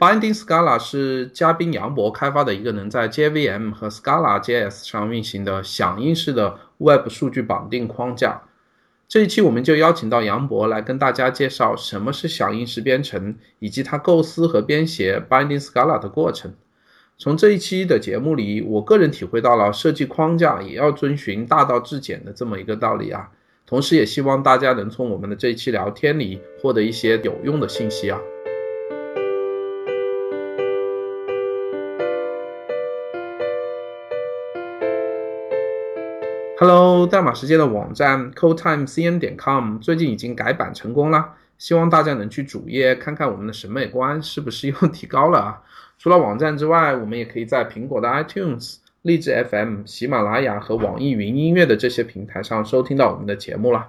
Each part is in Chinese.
Binding Scala 是嘉宾杨博开发的一个能在 JVM 和 Scala JS 上运行的响应式的 Web 数据绑定框架。这一期我们就邀请到杨博来跟大家介绍什么是响应式编程，以及他构思和编写 Binding Scala 的过程。从这一期的节目里，我个人体会到了设计框架也要遵循大道至简的这么一个道理啊。同时也希望大家能从我们的这一期聊天里获得一些有用的信息啊。Hello，代码时间的网站 CodeTimeCN 点 com 最近已经改版成功了，希望大家能去主页看看我们的审美观是不是又提高了啊。除了网站之外，我们也可以在苹果的 iTunes、荔枝 FM、喜马拉雅和网易云音乐的这些平台上收听到我们的节目了。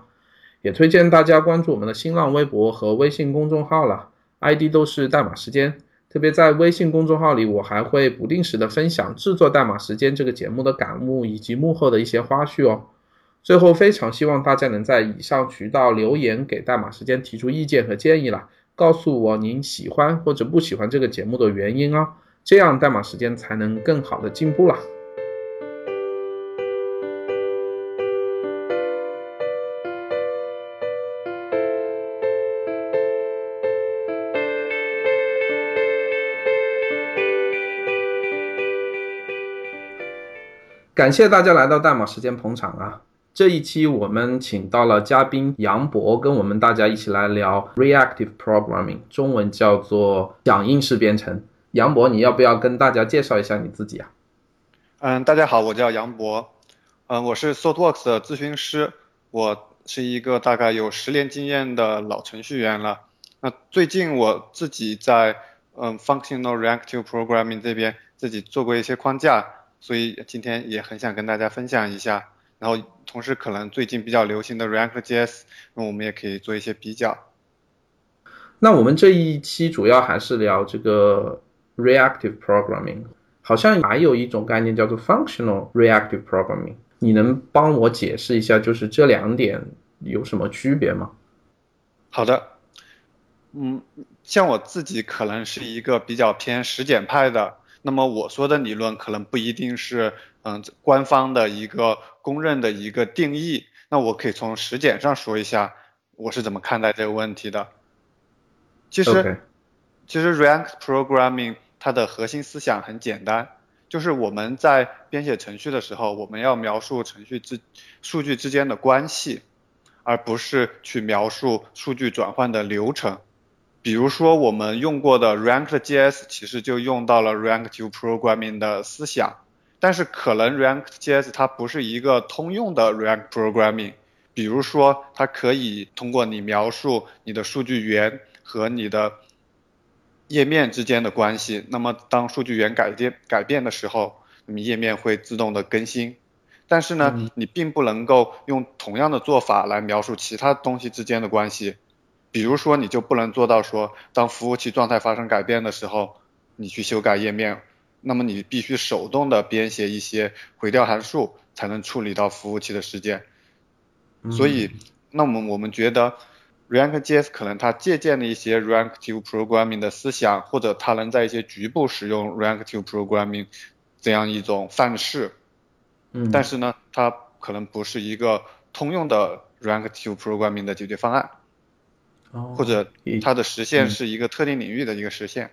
也推荐大家关注我们的新浪微博和微信公众号了，ID 都是代码时间。特别在微信公众号里，我还会不定时的分享制作《代码时间》这个节目的感悟以及幕后的一些花絮哦。最后，非常希望大家能在以上渠道留言给《代码时间》提出意见和建议啦，告诉我您喜欢或者不喜欢这个节目的原因哦，这样《代码时间》才能更好的进步了。感谢大家来到代码时间捧场啊！这一期我们请到了嘉宾杨博，跟我们大家一起来聊 reactive programming，中文叫做响应式编程。杨博，你要不要跟大家介绍一下你自己啊？嗯，大家好，我叫杨博，嗯，我是 ThoughtWorks 的咨询师，我是一个大概有十年经验的老程序员了。那最近我自己在嗯 functional reactive programming 这边自己做过一些框架。所以今天也很想跟大家分享一下，然后同时可能最近比较流行的 React JS，那我们也可以做一些比较。那我们这一期主要还是聊这个 reactive programming，好像还有一种概念叫做 functional reactive programming，你能帮我解释一下，就是这两点有什么区别吗？好的，嗯，像我自己可能是一个比较偏实践派的。那么我说的理论可能不一定是嗯官方的一个公认的一个定义，那我可以从实践上说一下我是怎么看待这个问题的。其实，其实 React Programming 它的核心思想很简单，就是我们在编写程序的时候，我们要描述程序之数据之间的关系，而不是去描述数据转换的流程。比如说我们用过的 React JS 其实就用到了 Reactive Programming 的思想，但是可能 React JS 它不是一个通用的 React Programming。比如说它可以通过你描述你的数据源和你的页面之间的关系，那么当数据源改变改变的时候，那么页面会自动的更新。但是呢，你并不能够用同样的做法来描述其他东西之间的关系。比如说，你就不能做到说，当服务器状态发生改变的时候，你去修改页面，那么你必须手动的编写一些回调函数，才能处理到服务器的事件。所以，那么我们觉得，React JS 可能它借鉴了一些 Reactive Programming 的思想，或者它能在一些局部使用 Reactive Programming 这样一种范式。嗯。但是呢，它可能不是一个通用的 Reactive Programming 的解决方案。或者它的实现是一个特定领域的一个实现。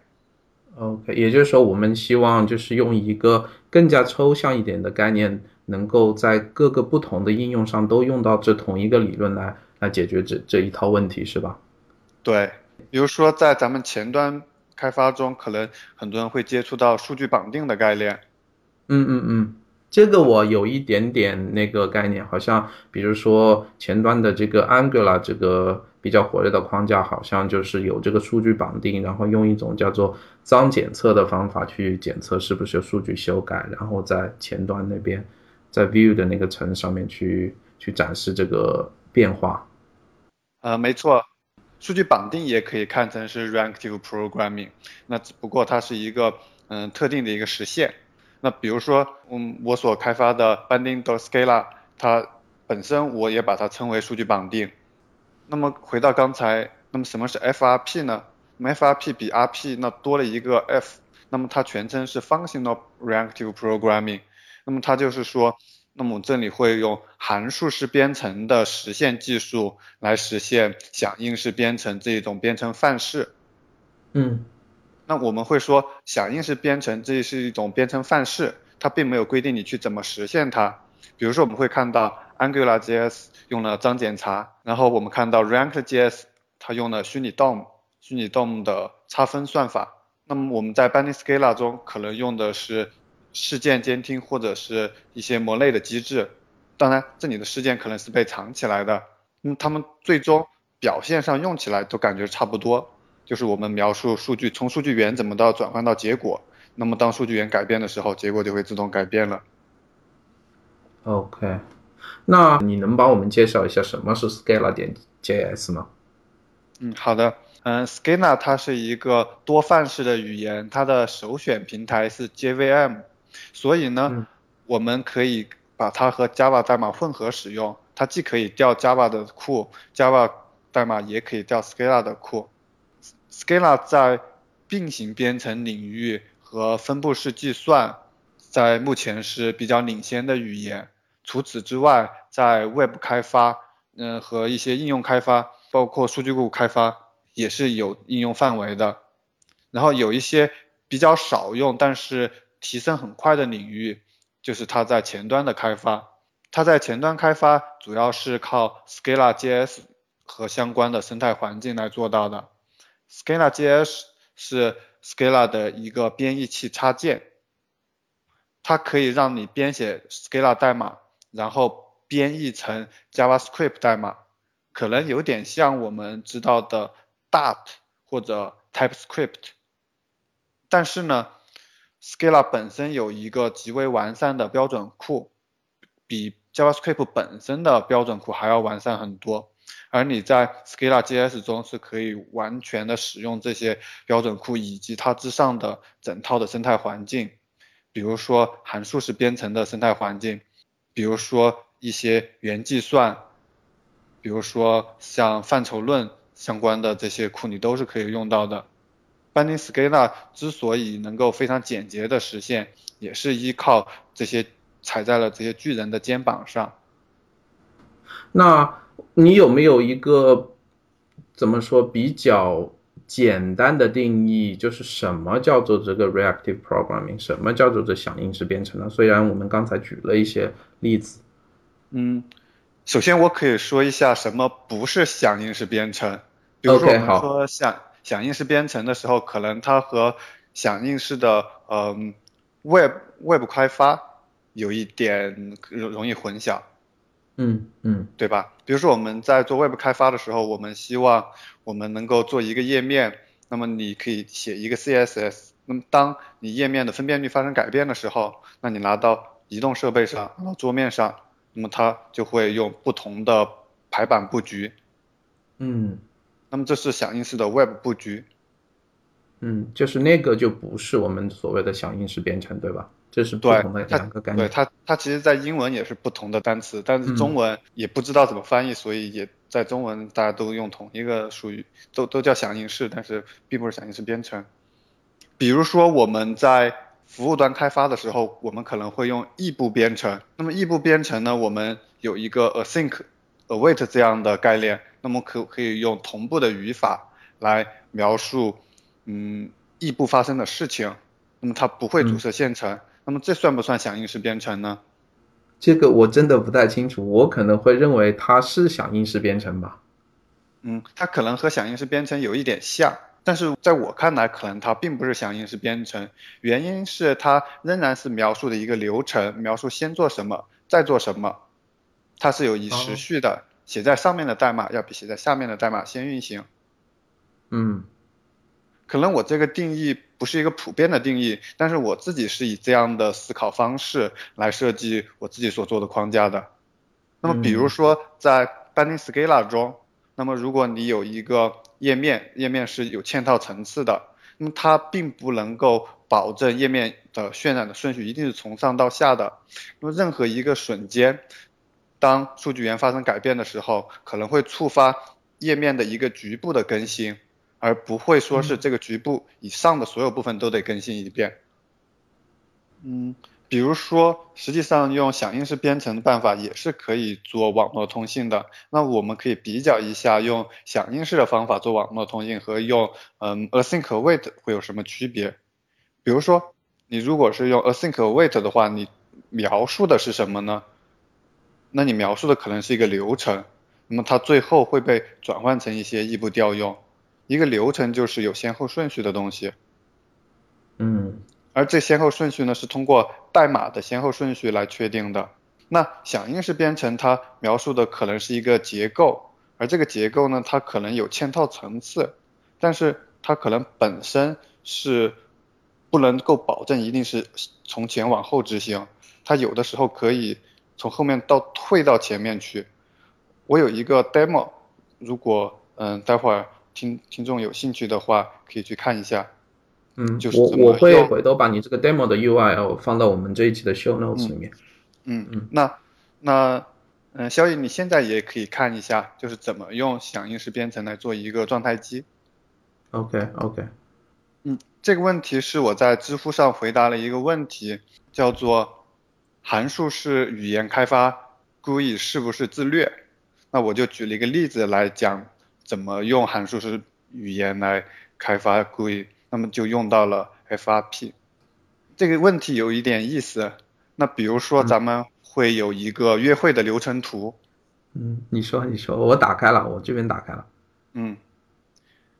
OK，也就是说，我们希望就是用一个更加抽象一点的概念，能够在各个不同的应用上都用到这同一个理论来来解决这这一套问题，是吧？对，比如说在咱们前端开发中，可能很多人会接触到数据绑定的概念。嗯嗯嗯。这个我有一点点那个概念，好像比如说前端的这个 Angular 这个比较活跃的框架，好像就是有这个数据绑定，然后用一种叫做脏检测的方法去检测是不是有数据修改，然后在前端那边在 View 的那个层上面去去展示这个变化。呃，没错，数据绑定也可以看成是 Reactive Programming，那只不过它是一个嗯特定的一个实现。那比如说，嗯，我所开发的 Binding Scala，它本身我也把它称为数据绑定。那么回到刚才，那么什么是 FRP 呢？那么 FRP 比 RP 那多了一个 F，那么它全称是 Functional Reactive Programming，那么它就是说，那么这里会用函数式编程的实现技术来实现响应式编程这一种编程范式。嗯，那我们会说响应式编程这是一种编程范式，它并没有规定你去怎么实现它。比如说我们会看到 AngularJS 用了脏检查，然后我们看到 React.js 它用了虚拟 DOM，虚拟 DOM 的差分算法。那么我们在 Binding Scala 中可能用的是事件监听或者是一些模类的机制。当然，这里的事件可能是被藏起来的。那么它们最终表现上用起来都感觉差不多。就是我们描述数据从数据源怎么到转换到结果，那么当数据源改变的时候，结果就会自动改变了。OK，那你能帮我们介绍一下什么是 Scala 点 JS 吗？嗯，好的。嗯，Scala 它是一个多范式的语言，它的首选平台是 JVM，所以呢，我们可以把它和 Java 代码混合使用，它既可以调 Java 的库，Java 代码也可以调 Scala 的库。Scala 在并行编程领域和分布式计算，在目前是比较领先的语言。除此之外，在 Web 开发，嗯，和一些应用开发，包括数据库开发，也是有应用范围的。然后有一些比较少用，但是提升很快的领域，就是它在前端的开发。它在前端开发主要是靠 Scala JS 和相关的生态环境来做到的。Scala JS 是 Scala 的一个编译器插件，它可以让你编写 Scala 代码，然后编译成 JavaScript 代码，可能有点像我们知道的 Dart 或者 TypeScript。但是呢，Scala 本身有一个极为完善的标准库，比 JavaScript 本身的标准库还要完善很多。而你在 Scala JS 中是可以完全的使用这些标准库以及它之上的整套的生态环境，比如说函数式编程的生态环境，比如说一些元计算，比如说像范畴论相关的这些库，你都是可以用到的。Binding Scala 之所以能够非常简洁的实现，也是依靠这些踩在了这些巨人的肩膀上。那。你有没有一个怎么说比较简单的定义？就是什么叫做这个 reactive programming？什么叫做这响应式编程呢？虽然我们刚才举了一些例子。嗯，首先我可以说一下什么不是响应式编程。比如说我们说响响应式编程的时候，可能它和响应式的嗯 web web 开发有一点容易混淆。嗯嗯，对吧？比如说我们在做 Web 开发的时候，我们希望我们能够做一个页面，那么你可以写一个 CSS。那么当你页面的分辨率发生改变的时候，那你拿到移动设备上，拿到桌面上，那么它就会用不同的排版布局。嗯，那么这是响应式的 Web 布局。嗯，就是那个就不是我们所谓的响应式编程，对吧？这是不同的两个概念。对它，它其实，在英文也是不同的单词，但是中文也不知道怎么翻译，所以也在中文大家都用同一个属于，都都叫响应式，但是并不是响应式编程。比如说我们在服务端开发的时候，我们可能会用异步编程。那么异步编程呢，我们有一个 async await 这样的概念，那么可可以用同步的语法来描述，嗯，异步发生的事情，那么它不会阻塞线程。那么这算不算响应式编程呢？这个我真的不太清楚，我可能会认为它是响应式编程吧。嗯，它可能和响应式编程有一点像，但是在我看来，可能它并不是响应式编程。原因是它仍然是描述的一个流程，描述先做什么，再做什么，它是有以时序的。写在上面的代码要比写在下面的代码先运行。嗯。可能我这个定义不是一个普遍的定义，但是我自己是以这样的思考方式来设计我自己所做的框架的。那么比如说在 Binding Scala 中，那么如果你有一个页面，页面是有嵌套层次的，那么它并不能够保证页面的渲染的顺序一定是从上到下的。那么任何一个瞬间，当数据源发生改变的时候，可能会触发页面的一个局部的更新。而不会说是这个局部以上的所有部分都得更新一遍。嗯，比如说，实际上用响应式编程的办法也是可以做网络通信的。那我们可以比较一下，用响应式的方法做网络通信和用嗯 async await 会有什么区别？比如说，你如果是用 async await 的话，你描述的是什么呢？那你描述的可能是一个流程，那么它最后会被转换成一些异步调用。一个流程就是有先后顺序的东西。嗯。而这先后顺序呢，是通过代码的先后顺序来确定的。那响应式编程它描述的可能是一个结构，而这个结构呢，它可能有嵌套层次，但是它可能本身是不能够保证一定是从前往后执行，它有的时候可以从后面到退到前面去。我有一个 demo，如果嗯待会儿听听众有兴趣的话，可以去看一下。嗯，我我会回头把你这个 demo 的 UI 放到我们这一期的 show notes 里面。嗯嗯，那那嗯，小雨你现在也可以看一下，就是怎么用响应式编程来做一个状态机。OK OK。嗯，这个问题是我在知乎上回答了一个问题，叫做函数式语言开发 GUI 是不是自虐？那我就举了一个例子来讲，怎么用函数式语言来开发 GUI。那么就用到了 FRP，这个问题有一点意思。那比如说咱们会有一个约会的流程图。嗯，你说你说，我打开了，我这边打开了。嗯，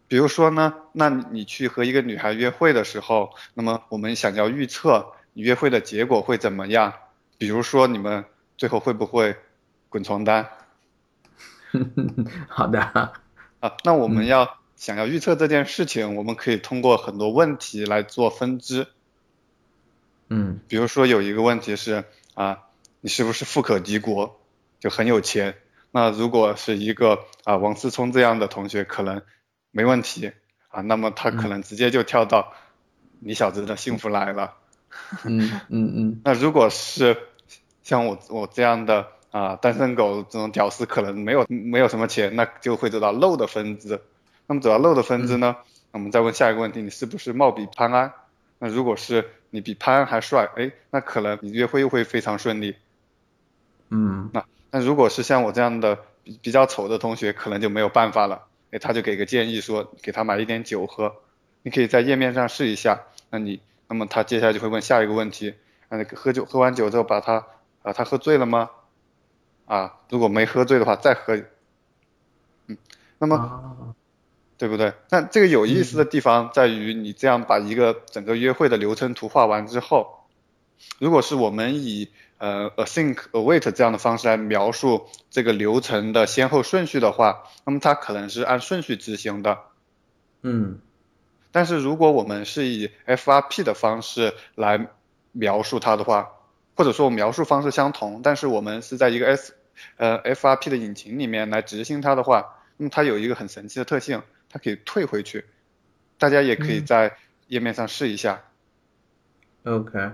比如说呢，那你去和一个女孩约会的时候，那么我们想要预测你约会的结果会怎么样？比如说你们最后会不会滚床单？好的。啊，那我们要。想要预测这件事情，我们可以通过很多问题来做分支。嗯，比如说有一个问题是啊，你是不是富可敌国，就很有钱？那如果是一个啊王思聪这样的同学，可能没问题啊，那么他可能直接就跳到你小子的幸福来了。嗯嗯嗯。那如果是像我我这样的啊单身狗这种屌丝，可能没有没有什么钱，那就会走到漏的分支。那么走到漏的分支呢？我们再问下一个问题：你是不是貌比潘安？那如果是你比潘安还帅，哎，那可能你约会又会非常顺利。嗯。那那如果是像我这样的比比较丑的同学，可能就没有办法了。哎，他就给个建议说，给他买一点酒喝。你可以在页面上试一下。那你，那么他接下来就会问下一个问题：那喝酒喝完酒之后，把他啊，他喝醉了吗？啊，如果没喝醉的话，再喝。嗯，那么。对不对？那这个有意思的地方在于，你这样把一个整个约会的流程图画完之后，如果是我们以呃 async await 这样的方式来描述这个流程的先后顺序的话，那么它可能是按顺序执行的。嗯。但是如果我们是以 FRP 的方式来描述它的话，或者说描述方式相同，但是我们是在一个 S 呃 FRP 的引擎里面来执行它的话，那么它有一个很神奇的特性。它可以退回去，大家也可以在页面上试一下。OK，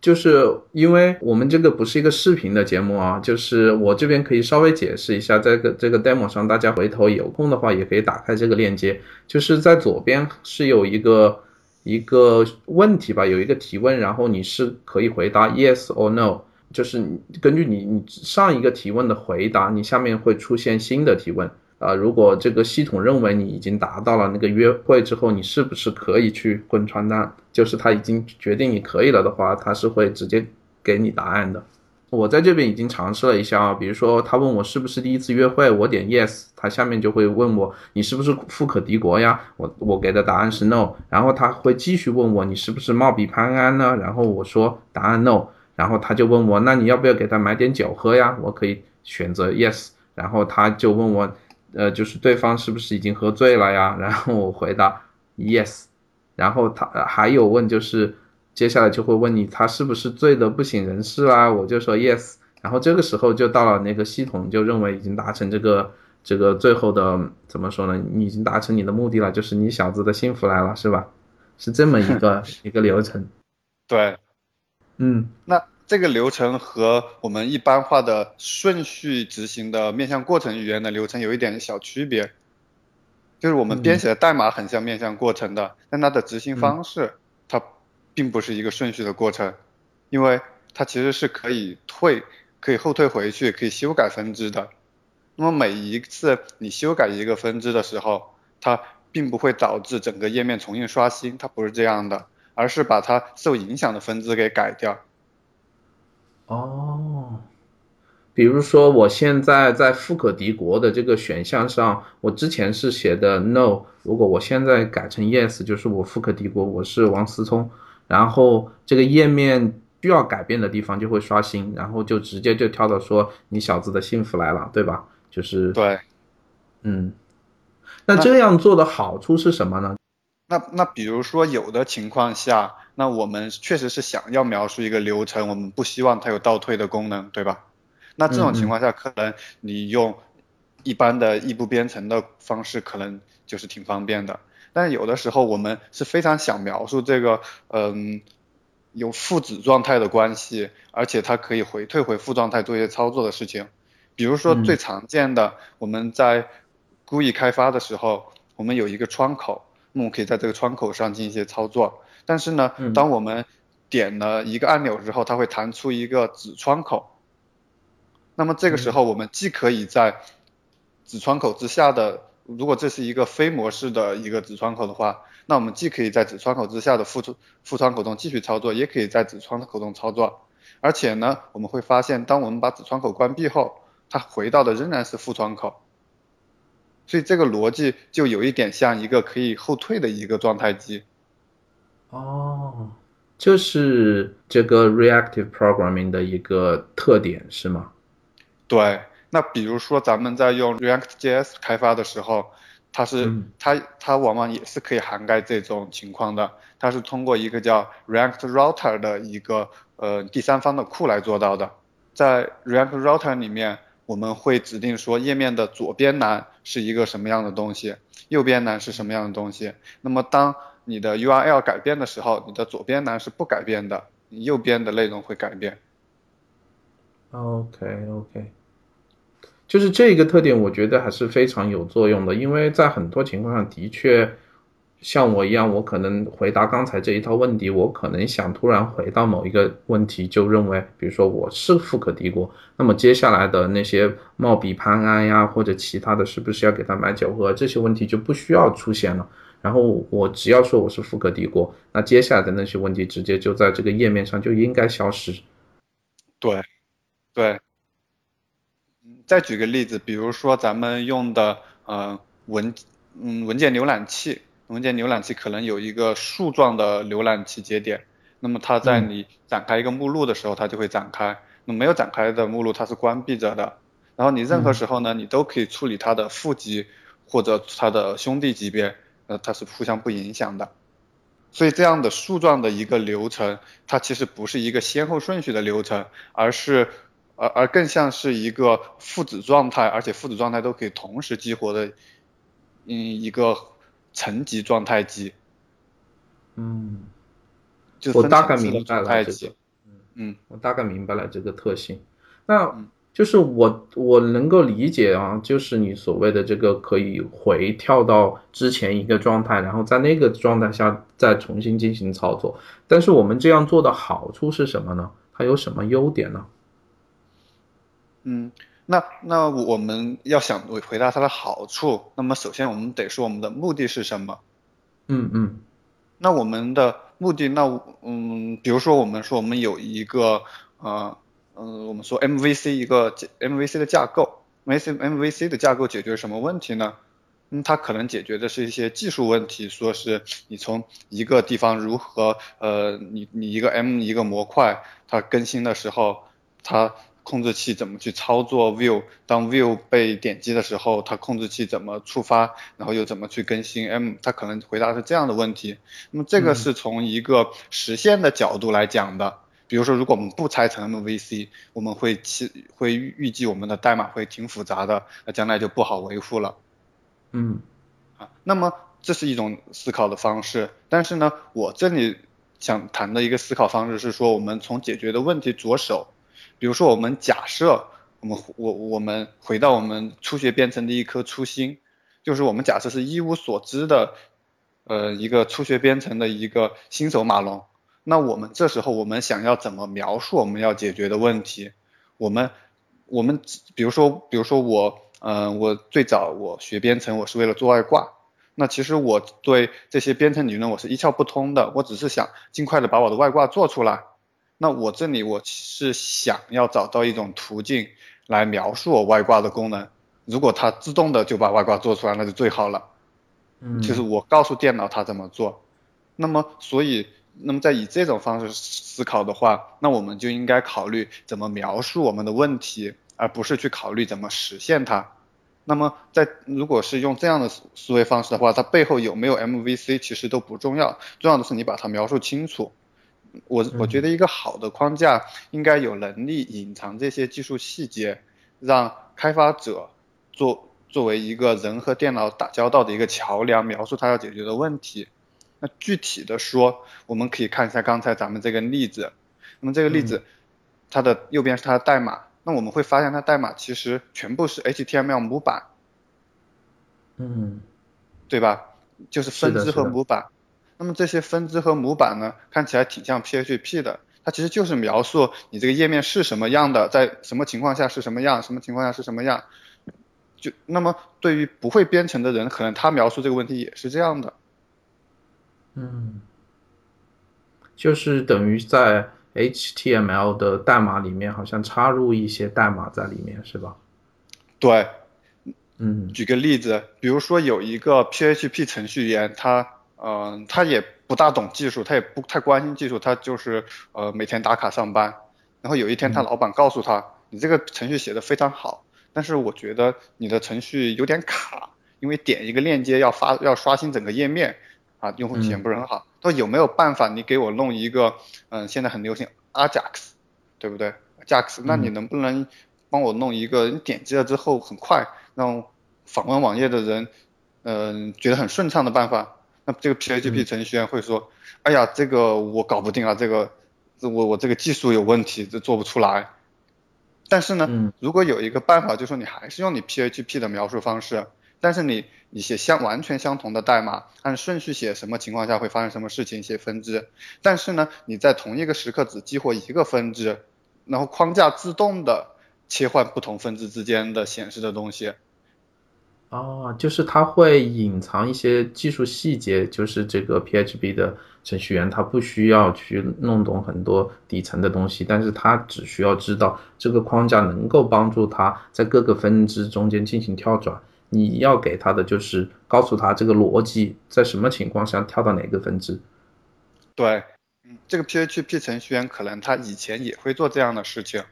就是因为我们这个不是一个视频的节目啊，就是我这边可以稍微解释一下，在个这个 demo 上，大家回头有空的话也可以打开这个链接，就是在左边是有一个一个问题吧，有一个提问，然后你是可以回答 yes or no，就是根据你你上一个提问的回答，你下面会出现新的提问。啊，如果这个系统认为你已经达到了那个约会之后，你是不是可以去滚床单？就是他已经决定你可以了的话，他是会直接给你答案的。我在这边已经尝试了一下啊，比如说他问我是不是第一次约会，我点 yes，他下面就会问我你是不是富可敌国呀？我我给的答案是 no，然后他会继续问我你是不是貌比潘安呢？然后我说答案 no，然后他就问我那你要不要给他买点酒喝呀？我可以选择 yes，然后他就问我。呃，就是对方是不是已经喝醉了呀？然后我回答 yes，然后他还有问，就是接下来就会问你他是不是醉得不省人事啦？我就说 yes，然后这个时候就到了那个系统就认为已经达成这个这个最后的怎么说呢？你已经达成你的目的了，就是你小子的幸福来了，是吧？是这么一个 一个流程。对，嗯，那。这个流程和我们一般化的顺序执行的面向过程语言的流程有一点小区别，就是我们编写的代码很像面向过程的，但它的执行方式它并不是一个顺序的过程，因为它其实是可以退、可以后退回去、可以修改分支的。那么每一次你修改一个分支的时候，它并不会导致整个页面重新刷新，它不是这样的，而是把它受影响的分支给改掉。哦。比如说，我现在在富可敌国的这个选项上，我之前是写的 no，如果我现在改成 yes，就是我富可敌国，我是王思聪，然后这个页面需要改变的地方就会刷新，然后就直接就跳到说你小子的幸福来了，对吧？就是对，嗯，那这样做的好处是什么呢？那那比如说有的情况下，那我们确实是想要描述一个流程，我们不希望它有倒退的功能，对吧？那这种情况下，可能你用一般的异步编程的方式，可能就是挺方便的。但是有的时候，我们是非常想描述这个，嗯，有父子状态的关系，而且它可以回退回父状态做一些操作的事情。比如说最常见的，我们在 GUI 开发的时候，我们有一个窗口，那么可以在这个窗口上进行一些操作。但是呢，当我们点了一个按钮之后，它会弹出一个子窗口。那么这个时候，我们既可以在子窗口之下的，如果这是一个非模式的一个子窗口的话，那我们既可以在子窗口之下的副副窗口中继续操作，也可以在子窗口中操作。而且呢，我们会发现，当我们把子窗口关闭后，它回到的仍然是副窗口。所以这个逻辑就有一点像一个可以后退的一个状态机。哦，这是这个 reactive programming 的一个特点，是吗？对，那比如说咱们在用 React.js 开发的时候，它是它它往往也是可以涵盖这种情况的。它是通过一个叫 React Router 的一个呃第三方的库来做到的。在 React Router 里面，我们会指定说页面的左边栏是一个什么样的东西，右边栏是什么样的东西。那么当你的 URL 改变的时候，你的左边栏是不改变的，你右边的内容会改变。OK OK，就是这个特点，我觉得还是非常有作用的，因为在很多情况下的确，像我一样，我可能回答刚才这一套问题，我可能想突然回到某一个问题，就认为，比如说我是富可敌国，那么接下来的那些貌比潘安呀，或者其他的是不是要给他买酒喝，这些问题就不需要出现了。然后我只要说我是富可敌国，那接下来的那些问题直接就在这个页面上就应该消失。对。对，再举个例子，比如说咱们用的呃文嗯文件浏览器，文件浏览器可能有一个树状的浏览器节点，那么它在你展开一个目录的时候，它就会展开，那没有展开的目录它是关闭着的，然后你任何时候呢，你都可以处理它的父级或者它的兄弟级别，呃它是互相不影响的，所以这样的树状的一个流程，它其实不是一个先后顺序的流程，而是。而而更像是一个父子状态，而且父子状态都可以同时激活的，嗯，一个层级状态机。嗯，就我大概明白了这个。嗯，我大概明白了这个特性。那就是我我能够理解啊，就是你所谓的这个可以回跳到之前一个状态，然后在那个状态下再重新进行操作。但是我们这样做的好处是什么呢？它有什么优点呢？嗯，那那我们要想回回答它的好处，那么首先我们得说我们的目的是什么？嗯嗯，那我们的目的，那嗯，比如说我们说我们有一个呃嗯，我们说 MVC 一个 MVC 的架构，MVC MVC 的架构解决什么问题呢？嗯，它可能解决的是一些技术问题，说是你从一个地方如何呃，你你一个 M 一个模块，它更新的时候，它控制器怎么去操作 view？当 view 被点击的时候，它控制器怎么触发？然后又怎么去更新 M？它可能回答是这样的问题。那么这个是从一个实现的角度来讲的。比如说，如果我们不拆成 MVC，我们会期会预计我们的代码会挺复杂的，那将来就不好维护了。嗯，啊，那么这是一种思考的方式。但是呢，我这里想谈的一个思考方式是说，我们从解决的问题着手。比如说，我们假设我们我我们回到我们初学编程的一颗初心，就是我们假设是一无所知的，呃，一个初学编程的一个新手马龙。那我们这时候我们想要怎么描述我们要解决的问题？我们我们比如说比如说我，嗯，我最早我学编程我是为了做外挂。那其实我对这些编程理论我是一窍不通的，我只是想尽快的把我的外挂做出来。那我这里我是想要找到一种途径来描述我外挂的功能。如果它自动的就把外挂做出来，那就最好了。嗯，就是我告诉电脑它怎么做。那么所以，那么在以这种方式思考的话，那我们就应该考虑怎么描述我们的问题，而不是去考虑怎么实现它。那么，在如果是用这样的思维方式的话，它背后有没有 MVC 其实都不重要，重要的是你把它描述清楚。我我觉得一个好的框架应该有能力隐藏这些技术细节，让开发者作作为一个人和电脑打交道的一个桥梁，描述他要解决的问题。那具体的说，我们可以看一下刚才咱们这个例子。那么这个例子，它的右边是它的代码。那我们会发现它代码其实全部是 HTML 模板，嗯，对吧？就是分支和模板。那么这些分支和模板呢，看起来挺像 PHP 的，它其实就是描述你这个页面是什么样的，在什么情况下是什么样，什么情况下是什么样。就那么对于不会编程的人，可能他描述这个问题也是这样的。嗯，就是等于在。HTML 的代码里面好像插入一些代码在里面，是吧？对，嗯，举个例子，比如说有一个 PHP 程序员，他，嗯，他也不大懂技术，他也不太关心技术，他就是呃每天打卡上班。然后有一天，他老板告诉他，你这个程序写的非常好，但是我觉得你的程序有点卡，因为点一个链接要发要刷新整个页面。啊，用户体验不是很好。他说有没有办法，你给我弄一个，嗯，现在很流行 Ajax，对不对？Ajax，那你能不能帮我弄一个，你点击了之后很快让访问网页的人，嗯，觉得很顺畅的办法？那这个 PHP 程序员会说，哎呀，这个我搞不定啊，这个我我这个技术有问题，这做不出来。但是呢，如果有一个办法，就说你还是用你 PHP 的描述方式。但是你你写相完全相同的代码，按顺序写，什么情况下会发生什么事情，写分支。但是呢，你在同一个时刻只激活一个分支，然后框架自动的切换不同分支之间的显示的东西。哦，就是它会隐藏一些技术细节，就是这个 PHP 的程序员他不需要去弄懂很多底层的东西，但是他只需要知道这个框架能够帮助他在各个分支中间进行跳转。你要给他的就是告诉他这个逻辑在什么情况下跳到哪个分支。对，嗯，这个 PHP 程序员可能他以前也会做这样的事情。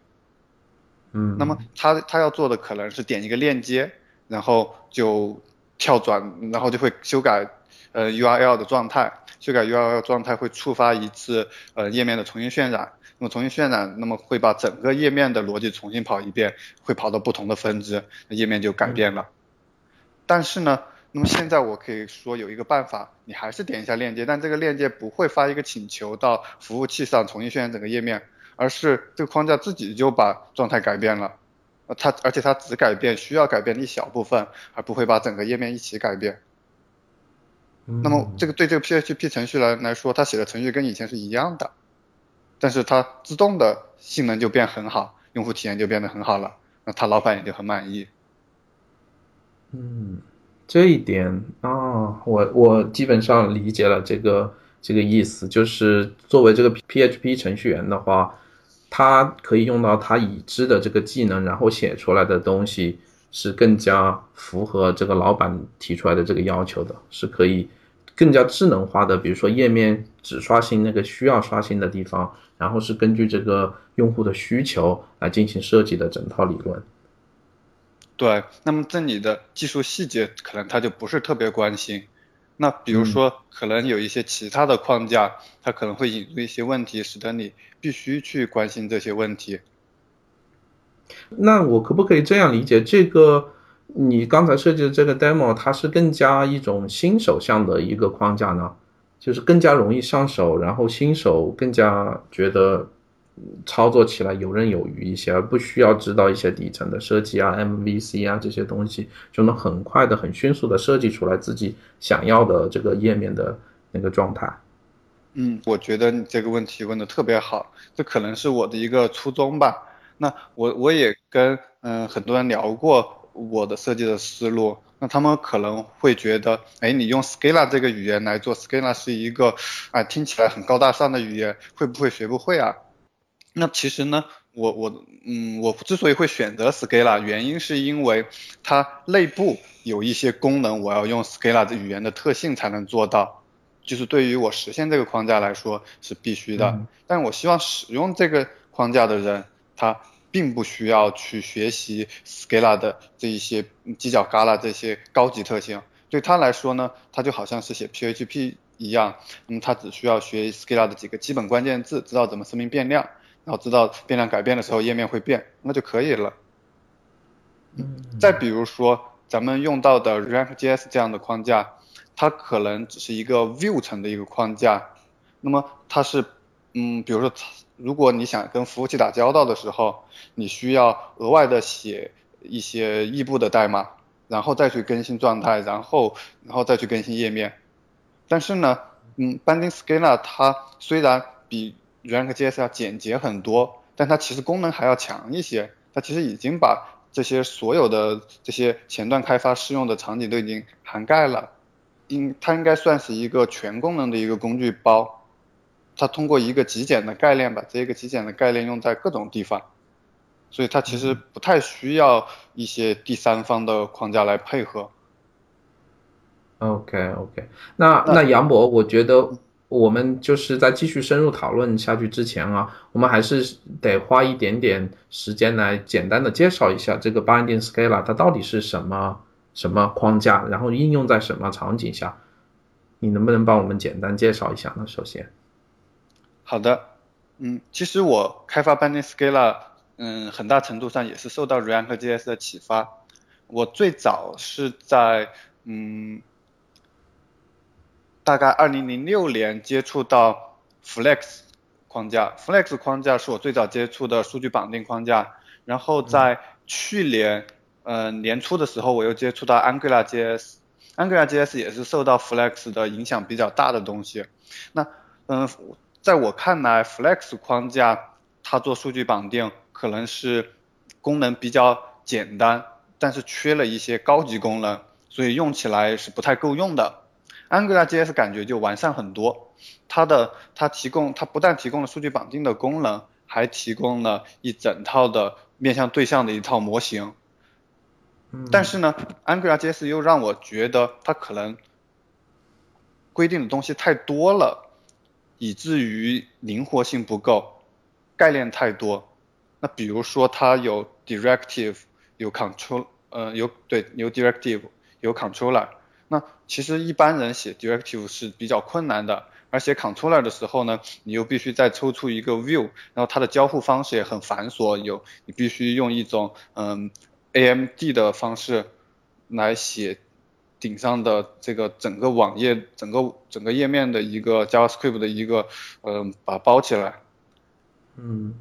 嗯，那么他他要做的可能是点一个链接，然后就跳转，然后就会修改呃 URL 的状态，修改 URL 状态会触发一次呃页面的重新渲染，那么重新渲染，那么会把整个页面的逻辑重新跑一遍，会跑到不同的分支，页面就改变了。但是呢，那么现在我可以说有一个办法，你还是点一下链接，但这个链接不会发一个请求到服务器上重新渲染整个页面，而是这个框架自己就把状态改变了，它而且它只改变需要改变的一小部分，而不会把整个页面一起改变。那么这个对这个 PHP 程序来来说，它写的程序跟以前是一样的，但是它自动的性能就变很好，用户体验就变得很好了，那他老板也就很满意。嗯，这一点啊，我我基本上理解了这个这个意思，就是作为这个 PHP 程序员的话，他可以用到他已知的这个技能，然后写出来的东西是更加符合这个老板提出来的这个要求的，是可以更加智能化的，比如说页面只刷新那个需要刷新的地方，然后是根据这个用户的需求来进行设计的整套理论。对，那么这里的技术细节可能他就不是特别关心。那比如说，可能有一些其他的框架，它可能会引入一些问题，使得你必须去关心这些问题。那我可不可以这样理解？这个你刚才设计的这个 demo，它是更加一种新手向的一个框架呢？就是更加容易上手，然后新手更加觉得操作起来游刃有余一些，而不需要知道一些底层的设计啊、MVC 啊这些东西，就能很快的、很迅速的设计出来自己想要的这个页面的那个状态。嗯，我觉得你这个问题问的特别好，这可能是我的一个初衷吧。那我我也跟嗯很多人聊过我的设计的思路，那他们可能会觉得，哎，你用 Scala 这个语言来做，Scala 是一个啊听起来很高大上的语言，会不会学不会啊？那其实呢，我我嗯，我之所以会选择 Scala，原因是因为它内部有一些功能，我要用 Scala 的语言的特性才能做到，就是对于我实现这个框架来说是必须的。但我希望使用这个框架的人，他并不需要去学习 Scala 的这一些犄角旮旯这些高级特性，对他来说呢，他就好像是写 PHP 一样，那么他只需要学 Scala 的几个基本关键字，知道怎么声明变量。然后知道变量改变的时候页面会变，那就可以了。嗯。再比如说咱们用到的 React.js 这样的框架，它可能只是一个 View 层的一个框架。那么它是，嗯，比如说，如果你想跟服务器打交道的时候，你需要额外的写一些异步的代码，然后再去更新状态，然后然后再去更新页面。但是呢，嗯，Binding Scala 它虽然比 React.js 要简洁很多，但它其实功能还要强一些。它其实已经把这些所有的这些前端开发适用的场景都已经涵盖了。应它应该算是一个全功能的一个工具包。它通过一个极简的概念，把这个极简的概念用在各种地方。所以它其实不太需要一些第三方的框架来配合。OK OK，那那杨博，我觉得。我们就是在继续深入讨论下去之前啊，我们还是得花一点点时间来简单的介绍一下这个 Binding Scala 它到底是什么什么框架，然后应用在什么场景下？你能不能帮我们简单介绍一下呢？首先，好的，嗯，其实我开发 Binding Scala，嗯，很大程度上也是受到 React.js 的启发。我最早是在嗯。大概二零零六年接触到 Flex 框架，Flex 框架是我最早接触的数据绑定框架。然后在去年，呃年初的时候，我又接触到 AngularJS，AngularJS 也是受到 Flex 的影响比较大的东西。那，嗯，在我看来，Flex 框架它做数据绑定可能是功能比较简单，但是缺了一些高级功能，所以用起来是不太够用的。AngularJS 感觉就完善很多，它的它提供它不但提供了数据绑定的功能，还提供了一整套的面向对象的一套模型。但是呢，AngularJS 又让我觉得它可能规定的东西太多了，以至于灵活性不够，概念太多。那比如说它有 Directive，有 Control，呃有对有 Directive，有 Controller。那其实一般人写 directive 是比较困难的，而写 controller 的时候呢，你又必须再抽出一个 view，然后它的交互方式也很繁琐，有你必须用一种嗯 AMD 的方式来写顶上的这个整个网页整个整个页面的一个 JavaScript 的一个嗯把包起来。嗯，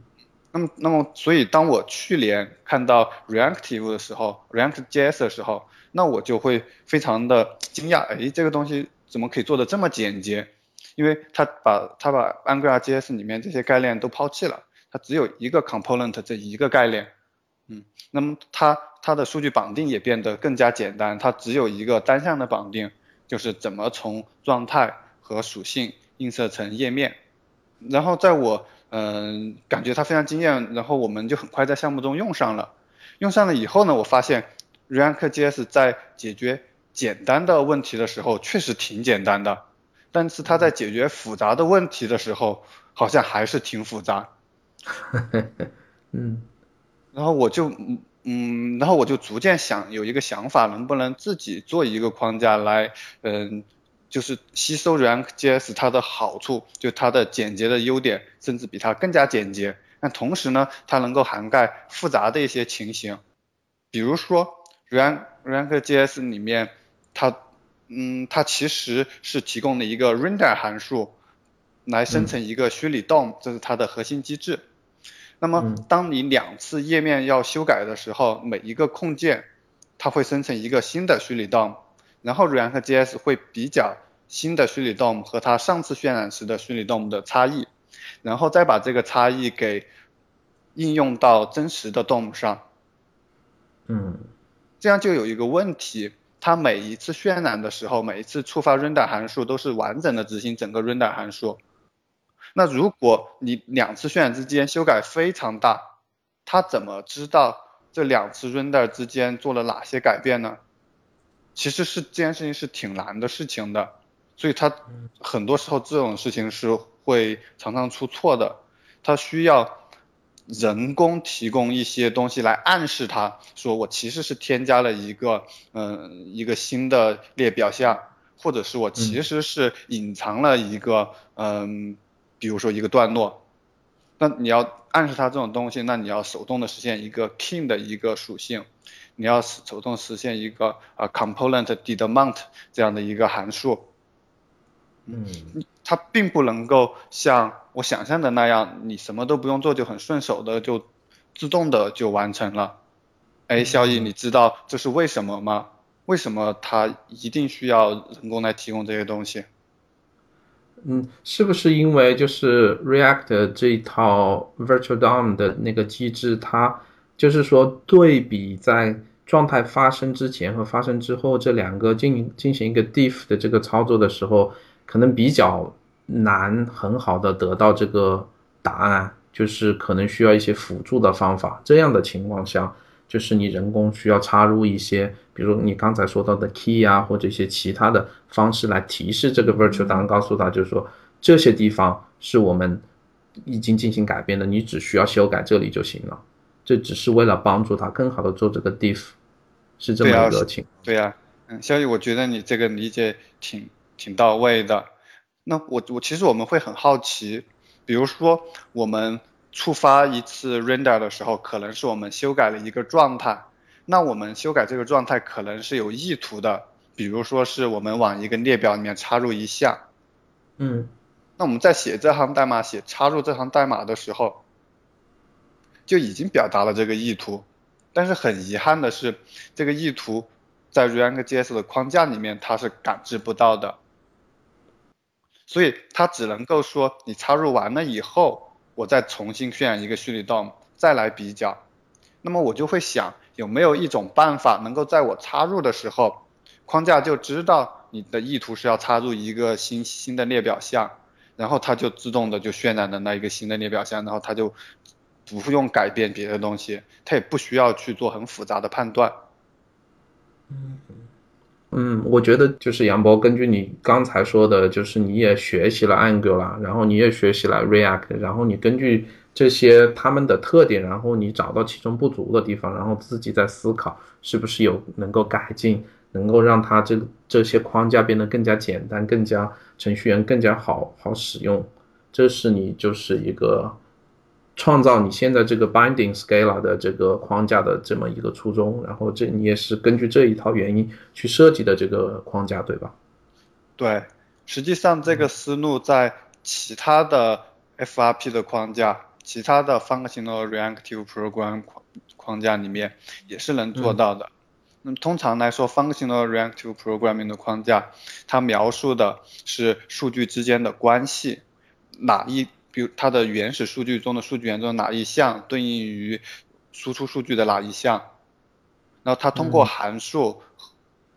那么那么所以当我去年看到 Reactive 的时候，React.js 的时候。那我就会非常的惊讶，哎，这个东西怎么可以做的这么简洁？因为它把它把 AngularJS 里面这些概念都抛弃了，它只有一个 component 这一个概念，嗯，那么它它的数据绑定也变得更加简单，它只有一个单向的绑定，就是怎么从状态和属性映射成页面。然后在我嗯感觉它非常惊艳，然后我们就很快在项目中用上了，用上了以后呢，我发现。React.js 在解决简单的问题的时候确实挺简单的，但是它在解决复杂的问题的时候好像还是挺复杂。嗯，然后我就嗯，然后我就逐渐想有一个想法，能不能自己做一个框架来，嗯，就是吸收 React.js 它的好处，就它的简洁的优点，甚至比它更加简洁。但同时呢，它能够涵盖复杂的一些情形，比如说。React.js 里面，它，嗯，它其实是提供了一个 render 函数，来生成一个虚拟 DOM，这是它的核心机制。那么当你两次页面要修改的时候，每一个控件它会生成一个新的虚拟 DOM，然后 React JS 会比较新的虚拟 DOM 和它上次渲染时的虚拟 DOM 的差异，然后再把这个差异给应用到真实的 DOM 上。嗯，这样就有一个问题，它每一次渲染的时候，每一次触发 render 函数都是完整的执行整个 render 函数。那如果你两次渲染之间修改非常大，它怎么知道这两次 render 之间做了哪些改变呢？其实是这件事情是挺难的事情的，所以它很多时候这种事情是会常常出错的，它需要人工提供一些东西来暗示它，说我其实是添加了一个嗯一个新的列表项，或者是我其实是隐藏了一个嗯。比如说一个段落，那你要暗示它这种东西，那你要手动的实现一个 king 的一个属性，你要手动实现一个啊 component did mount 这样的一个函数，嗯，它并不能够像我想象的那样，你什么都不用做就很顺手的就自动的就完成了。哎，小易，你知道这是为什么吗？为什么它一定需要人工来提供这些东西？嗯，是不是因为就是 React 这一套 Virtual DOM 的那个机制，它就是说对比在状态发生之前和发生之后这两个进进行一个 diff 的这个操作的时候，可能比较难很好的得到这个答案，就是可能需要一些辅助的方法。这样的情况下，就是你人工需要插入一些。比如你刚才说到的 key 啊，或者一些其他的方式来提示这个 virtual DOM，告诉他就是说这些地方是我们已经进行改变的，你只需要修改这里就行了。这只是为了帮助他更好的做这个 diff，是这么一个情。对呀，嗯，肖宇，我觉得你这个理解挺挺到位的。那我我其实我们会很好奇，比如说我们触发一次 render 的时候，可能是我们修改了一个状态。那我们修改这个状态可能是有意图的，比如说是我们往一个列表里面插入一项，嗯，那我们在写这行代码写插入这行代码的时候，就已经表达了这个意图，但是很遗憾的是，这个意图在 React JS 的框架里面它是感知不到的，所以它只能够说你插入完了以后，我再重新渲染一个虚拟 DOM 再来比较，那么我就会想。有没有一种办法能够在我插入的时候，框架就知道你的意图是要插入一个新新的列表项，然后它就自动的就渲染的那一个新的列表项，然后它就不用改变别的东西，它也不需要去做很复杂的判断。嗯嗯，我觉得就是杨博，根据你刚才说的，就是你也学习了 Angular，然后你也学习了 React，然后你根据。这些他们的特点，然后你找到其中不足的地方，然后自己再思考是不是有能够改进，能够让它这这些框架变得更加简单，更加程序员更加好好使用。这是你就是一个创造你现在这个 Binding Scala 的这个框架的这么一个初衷。然后这你也是根据这一套原因去设计的这个框架，对吧？对，实际上这个思路在其他的 FRP 的框架。其他的 functional reactive program 框框架里面也是能做到的。那么通常来说，functional reactive programming 的框架，它描述的是数据之间的关系，哪一，比如它的原始数据中的数据源中的哪一项对应于输出数据的哪一项，然后它通过函数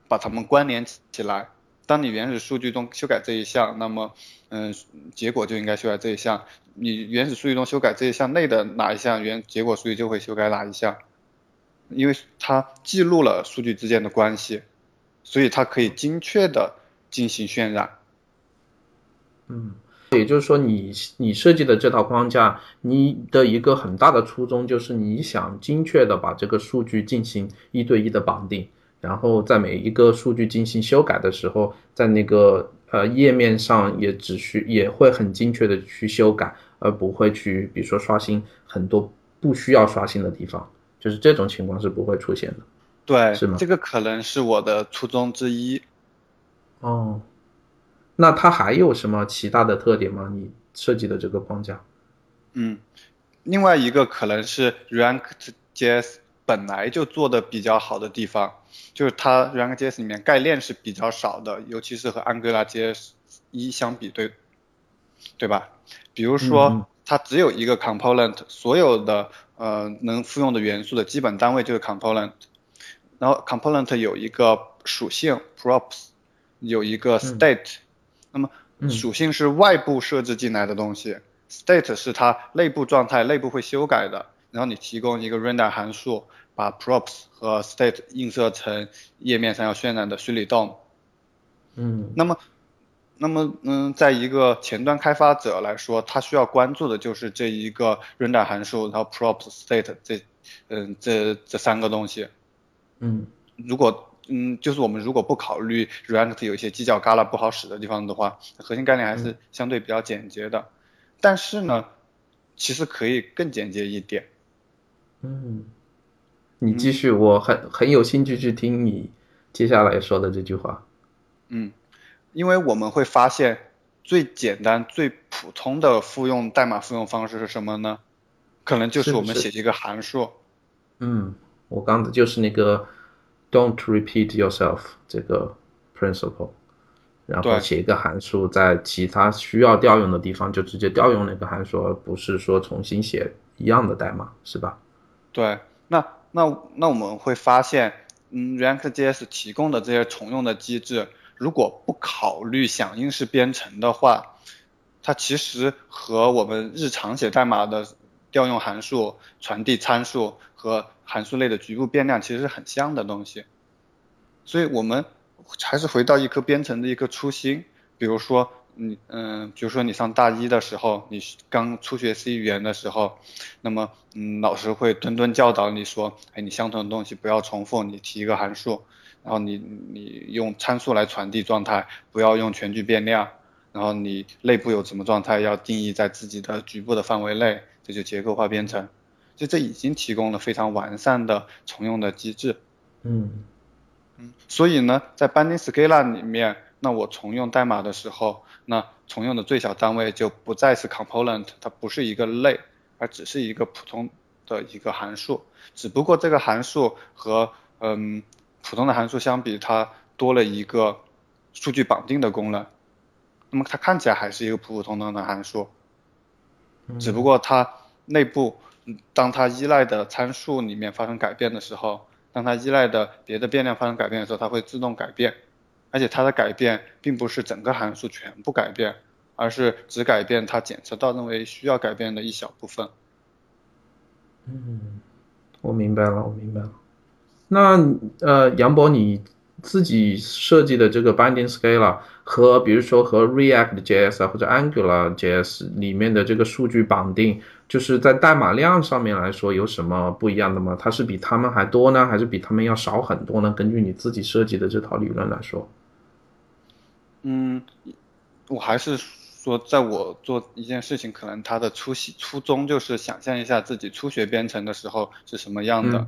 把它们关联起来。当你原始数据中修改这一项，那么，嗯，结果就应该修改这一项。你原始数据中修改这一项内的哪一项，原结果数据就会修改哪一项，因为它记录了数据之间的关系，所以它可以精确的进行渲染。嗯，也就是说，你你设计的这套框架，你的一个很大的初衷就是你想精确的把这个数据进行一对一的绑定。然后在每一个数据进行修改的时候，在那个呃页面上也只需也会很精确的去修改，而不会去比如说刷新很多不需要刷新的地方，就是这种情况是不会出现的。对，是吗？这个可能是我的初衷之一。哦，那它还有什么其他的特点吗？你设计的这个框架？嗯，另外一个可能是 React.js 本来就做的比较好的地方，就是它 React.js 里面概念是比较少的，尤其是和 AngularJS 一相比，对对吧？比如说它只有一个 component，所有的呃能复用的元素的基本单位就是 component，然后 component 有一个属性 props，有一个 state，那么属性是外部设置进来的东西，state 是它内部状态，内部会修改的。然后你提供一个 render 函数，把 props 和 state 映射成页面上要渲染的虚拟 DOM。嗯。那么，那么，嗯，在一个前端开发者来说，他需要关注的就是这一个 render 函数，然后 props、state 这，嗯，这这三个东西。嗯。如果，嗯，就是我们如果不考虑 React 有一些犄角旮旯不好使的地方的话，核心概念还是相对比较简洁的。但是呢，其实可以更简洁一点。嗯，你继续，我很很有兴趣去听你接下来说的这句话。嗯，因为我们会发现最简单、最普通的复用代码复用方式是什么呢？可能就是我们写一个函数。嗯，我刚的就是那个 "Don't repeat yourself" 这个 principle，然后写一个函数，在其他需要调用的地方就直接调用那个函数，而不是说重新写一样的代码，是吧？对，那那那我们会发现，嗯，React.js 提供的这些重用的机制，如果不考虑响应式编程的话，它其实和我们日常写代码的调用函数、传递参数和函数类的局部变量其实是很像的东西。所以我们还是回到一颗编程的一颗初心，比如说。你嗯，比如说你上大一的时候，你刚初学 C 语言的时候，那么嗯，老师会顿顿教导你说，哎，你相同的东西不要重复，你提一个函数，然后你你用参数来传递状态，不要用全局变量，然后你内部有什么状态要定义在自己的局部的范围内，这就结构化编程，就这已经提供了非常完善的重用的机制。嗯嗯，所以呢，在 Binding Scala 里面，那我重用代码的时候。那重用的最小单位就不再是 component，它不是一个类，而只是一个普通的一个函数。只不过这个函数和嗯普通的函数相比，它多了一个数据绑定的功能。那么它看起来还是一个普普通通的函数，只不过它内部当它依赖的参数里面发生改变的时候，当它依赖的别的变量发生改变的时候，它会自动改变。而且它的改变并不是整个函数全部改变，而是只改变它检测到认为需要改变的一小部分。嗯，我明白了，我明白了。那呃，杨博你自己设计的这个 Binding Scala 和比如说和 React JS 或者 Angular JS 里面的这个数据绑定，就是在代码量上面来说有什么不一样的吗？它是比他们还多呢，还是比他们要少很多呢？根据你自己设计的这套理论来说。嗯，我还是说，在我做一件事情，可能它的初心初衷就是想象一下自己初学编程的时候是什么样的。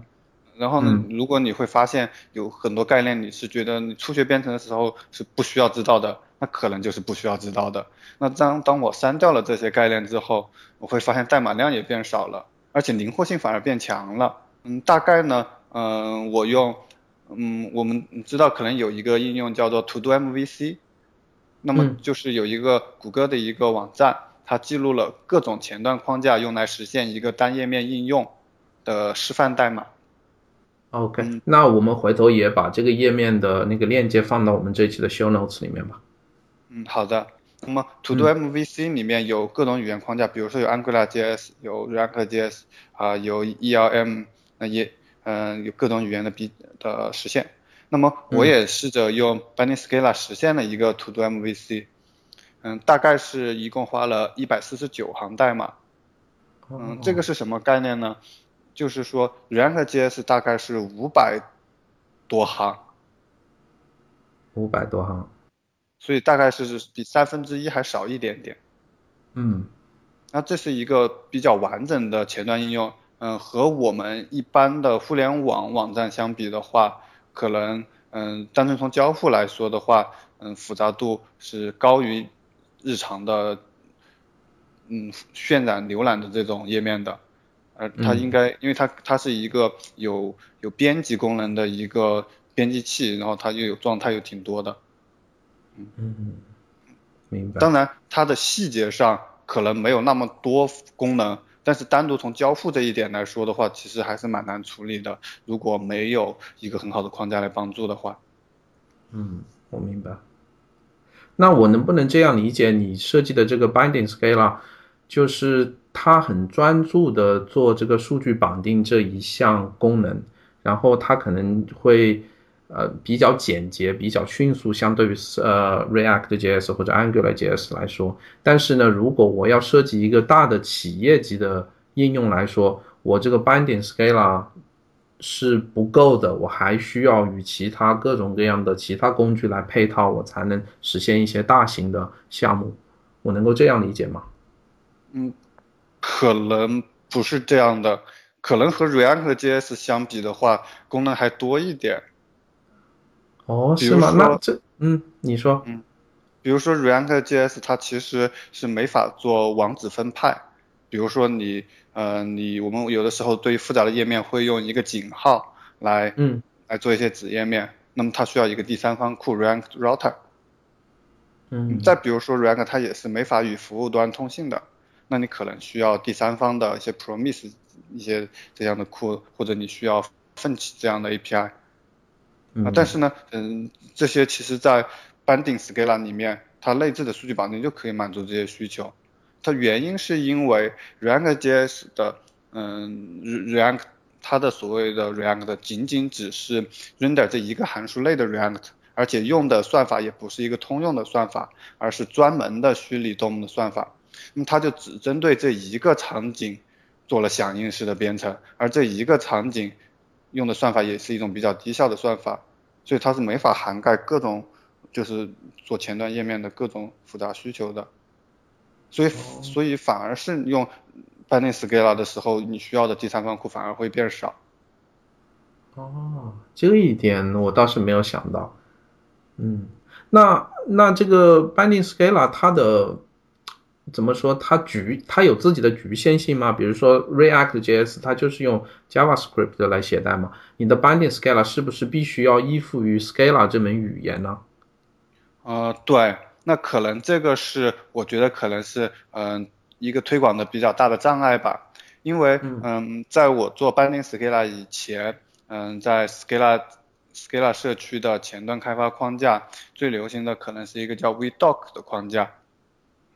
然后呢，如果你会发现有很多概念，你是觉得你初学编程的时候是不需要知道的，那可能就是不需要知道的。那当当我删掉了这些概念之后，我会发现代码量也变少了，而且灵活性反而变强了。嗯，大概呢，嗯，我用，嗯，我们知道可能有一个应用叫做 To Do MVC。那么就是有一个谷歌的一个网站，它记录了各种前端框架用来实现一个单页面应用的示范代码。OK，那我们回头也把这个页面的那个链接放到我们这期的 show notes 里面吧。嗯，好的。那么 To Do MVC 里面有各种语言框架，比如说有 AngularJS，有 React.js，啊，有 ELM，那也嗯有各种语言的比的实现。那么我也试着用 Binding Scala 实现了一个 To Do MVC，嗯，大概是一共花了一百四十九行代码，嗯，这个是什么概念呢？就是说 React.js 大概是五百多行，五百多行，所以大概是比三分之一还少一点点，嗯，那这是一个比较完整的前端应用，嗯，和我们一般的互联网网站相比的话。可能，嗯，单纯从交互来说的话，嗯，复杂度是高于日常的，嗯，渲染浏览的这种页面的。呃，它应该，因为它它是一个有有编辑功能的一个编辑器，然后它又有状态又挺多的。嗯，明白。当然，它的细节上可能没有那么多功能，但是单独从交付这一点来说的话，其实还是蛮难处理的。如果没有一个很好的框架来帮助的话。嗯，我明白。那我能不能这样理解，你设计的这个 Binding Scaler，就是它很专注的做这个数据绑定这一项功能，然后它可能会呃比较简洁、比较迅速，相对于呃 React JS 或者 Angular JS 来说。但是呢，如果我要设计一个大的企业级的应用来说，我这个 Binding Scaler。是不够的，我还需要与其他各种各样的其他工具来配套，我才能实现一些大型的项目。我能够这样理解吗？嗯，可能不是这样的，可能和 React JS 相比的话，功能还多一点。哦，是吗？那这，嗯，你说，嗯，比如说 React JS 它其实是没法做网址分派，比如说你。呃，你我们有的时候对于复杂的页面会用一个井号来，嗯，来做一些子页面，那么它需要一个第三方库 React Router，嗯，再比如说 React 它也是没法与服务端通信的，那你可能需要第三方的一些 Promise 一些这样的库，或者你需要奋起这样的 API，啊，但是呢，嗯，这些其实在 Binding scalar 里面，它内置的数据绑定就可以满足这些需求。它原因是因为 React JS 的，嗯，React 它的所谓的 React 仅仅只是 render 这一个函数类的 React，而且用的算法也不是一个通用的算法，而是专门的虚拟 DOM 的算法。那么它就只针对这一个场景做了响应式的编程，而这一个场景用的算法也是一种比较低效的算法，所以它是没法涵盖各种就是做前端页面的各种复杂需求的。所以，所以反而是用 Binding scalar 的时候，你需要的第三方库反而会变少。哦，这一点我倒是没有想到。嗯，那那这个 Binding scalar 它的怎么说？它局它有自己的局限性吗？比如说 React JS 它就是用 JavaScript 来写代码，你的 Binding Scaler 是不是必须要依附于 Scala 这门语言呢？呃，对。那可能这个是我觉得可能是嗯一个推广的比较大的障碍吧，因为嗯在我做 Binding Scala 以前，嗯在 Scala Scala 社区的前端开发框架最流行的可能是一个叫 WeDoc 的框架，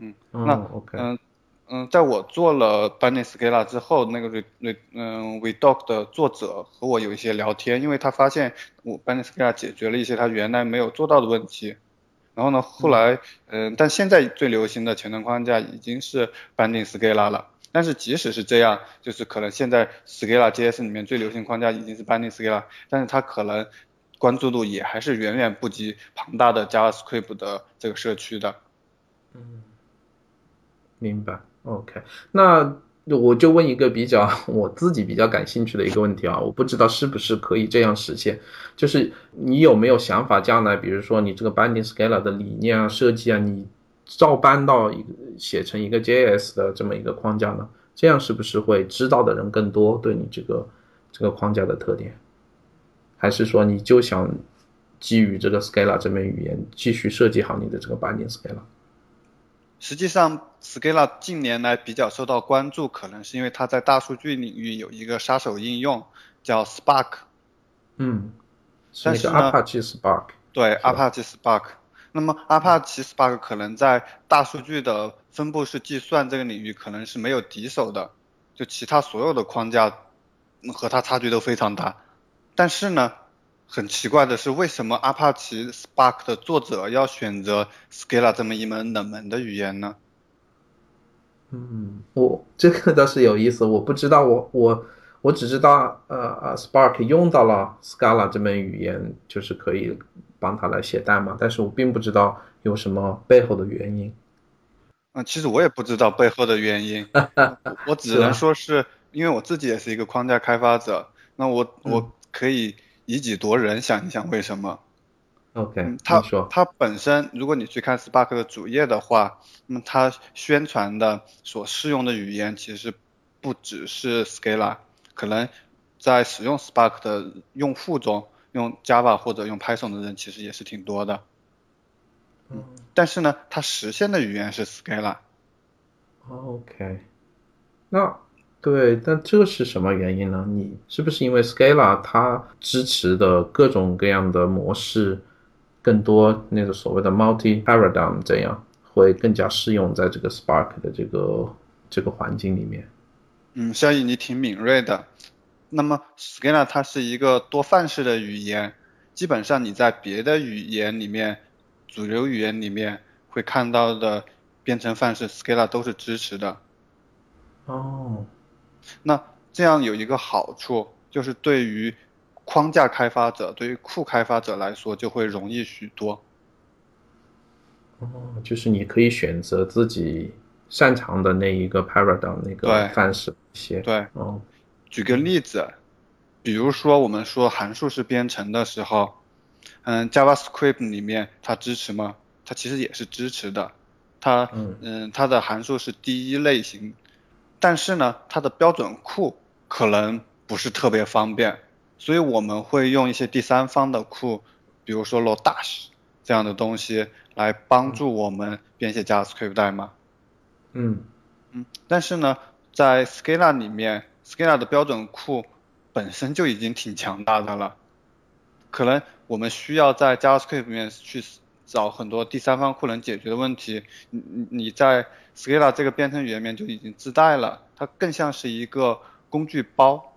嗯那嗯嗯在我做了 Binding Scala 之后，那个 We 嗯 WeDoc 的作者和我有一些聊天，因为他发现我 Binding Scala 解决了一些他原来没有做到的问题。然后呢，后来，嗯，但现在最流行的前端框架已经是 Binding Scala 了。但是即使是这样，就是可能现在 Scala JS 里面最流行框架已经是 Binding Scala，但是它可能关注度也还是远远不及庞大的 JavaScript 的这个社区的。嗯，明白。OK，那。我就问一个比较 我自己比较感兴趣的一个问题啊，我不知道是不是可以这样实现，就是你有没有想法将来，比如说你这个 Binding Scala 的理念啊、设计啊，你照搬到一个写成一个 JS 的这么一个框架呢？这样是不是会知道的人更多？对你这个这个框架的特点，还是说你就想基于这个 Scala 这门语言继续设计好你的这个 Binding Scala？实际上，Scala 近年来比较受到关注，可能是因为它在大数据领域有一个杀手应用，叫 Spark。嗯，但是 Apache Spark。对，Apache Spark。那么 Apache Spark 可能在大数据的分布式计算这个领域可能是没有敌手的，就其他所有的框架和它差距都非常大。但是呢？很奇怪的是，为什么 Apache Spark 的作者要选择 Scala 这么一门冷门的语言呢？嗯，我这个倒是有意思，我不知道，我我我只知道，呃呃，Spark 用到了 Scala 这门语言，就是可以帮他来写代码，但是我并不知道有什么背后的原因。嗯，其实我也不知道背后的原因，我只能说是因为我自己也是一个框架开发者，那我我可以。以己度人，想一想为什么？OK，它它本身，如果你去看 Spark 的主页的话，那么它宣传的所适用的语言其实不只是 Scala，可能在使用 Spark 的用户中，用 Java 或者用 Python 的人其实也是挺多的。嗯，但是呢，它实现的语言是 Scala。OK，那对，但这是什么原因呢？你是不是因为 Scala 它支持的各种各样的模式更多，那个所谓的 multi paradigm 这样会更加适用在这个 Spark 的这个这个环境里面？嗯，肖毅，你挺敏锐的。那么 Scala 它是一个多范式的语言，基本上你在别的语言里面，主流语言里面会看到的编程范式，Scala 都是支持的。哦，那这样有一个好处，就是对于框架开发者、对于库开发者来说就会容易许多。哦，就是你可以选择自己擅长的那一个 paradigm 那个范式一些。对，哦，举个例子，比如说我们说函数式编程的时候，嗯，JavaScript 里面它支持吗？它其实也是支持的。它嗯嗯，它的函数是第一类型，但是呢，它的标准库可能不是特别方便，所以我们会用一些第三方的库，比如说 Lodash 这样的东西来帮助我们编写 JavaScript 代码。嗯嗯，但是呢，在 Scala 里面，Scala 的标准库本身就已经挺强大的了，可能我们需要在 JavaScript 里面去找很多第三方库能解决的问题，你你你在 Scala 这个编程语言里面就已经自带了，它更像是一个工具包，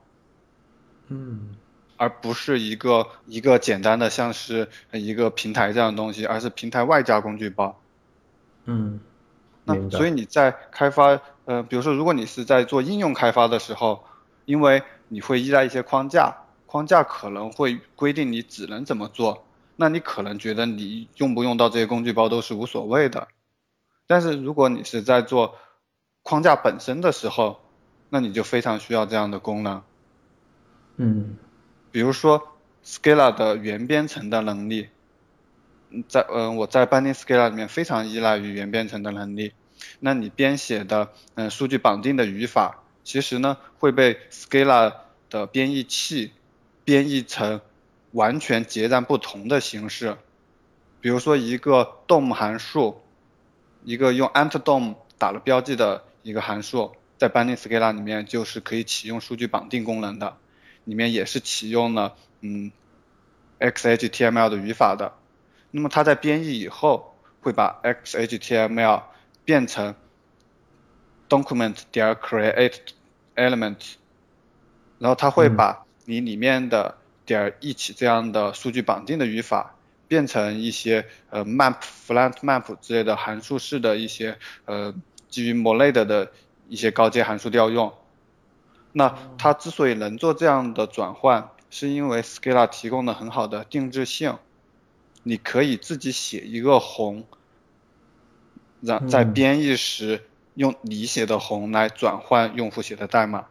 嗯而不是一个一个简单的像是一个平台这样的东西，而是平台外加工具包。嗯，那所以你在开发，呃，比如说如果你是在做应用开发的时候，因为你会依赖一些框架，框架可能会规定你只能怎么做，那你可能觉得你用不用到这些工具包都是无所谓的。但是如果你是在做框架本身的时候，那你就非常需要这样的功能。嗯比如说 Scala 的原编程的能力，嗯在嗯、呃我在 Binding Scala 里面非常依赖于原编程的能力。那你编写的嗯、呃数据绑定的语法，其实呢会被 Scala 的编译器编译成完全截然不同的形式。比如说一个 DOM 函数，一个用 ant DOM 打了标记的一个函数，在 Binding Scala 里面就是可以启用数据绑定功能的。里面也是启用了嗯 XHTML 的语法的。那么它在编译以后，会把 XHTML 变成 document 点 create element，然后它会嗯把你里面的点一起这样的数据绑定的语法，变成一些呃 map、flat map 之类的函数式的一些呃基于 Molade 的一些高阶函数调用。那它之所以能做这样的转换，是因为 Scala 提供了很好的定制性，你可以自己写一个宏，让在嗯编译时用你写的宏来转换用户写的代码。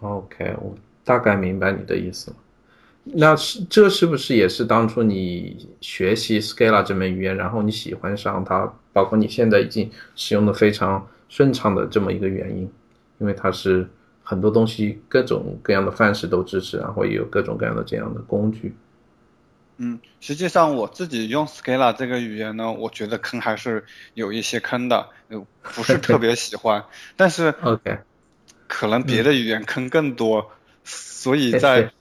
，OK，我大概明白你的意思了。那是这是不是也是当初你学习 Scala 这门语言，然后你喜欢上它，包括你现在已经使用的非常顺畅的这么一个原因？因为它是很多东西各种各样的范式都支持，然后也有各种各样的这样的工具。嗯，实际上我自己用 Scala 这个语言呢，我觉得坑还是有一些坑的，呃，不是特别喜欢，但是 OK，可能别的语言坑更多，所以在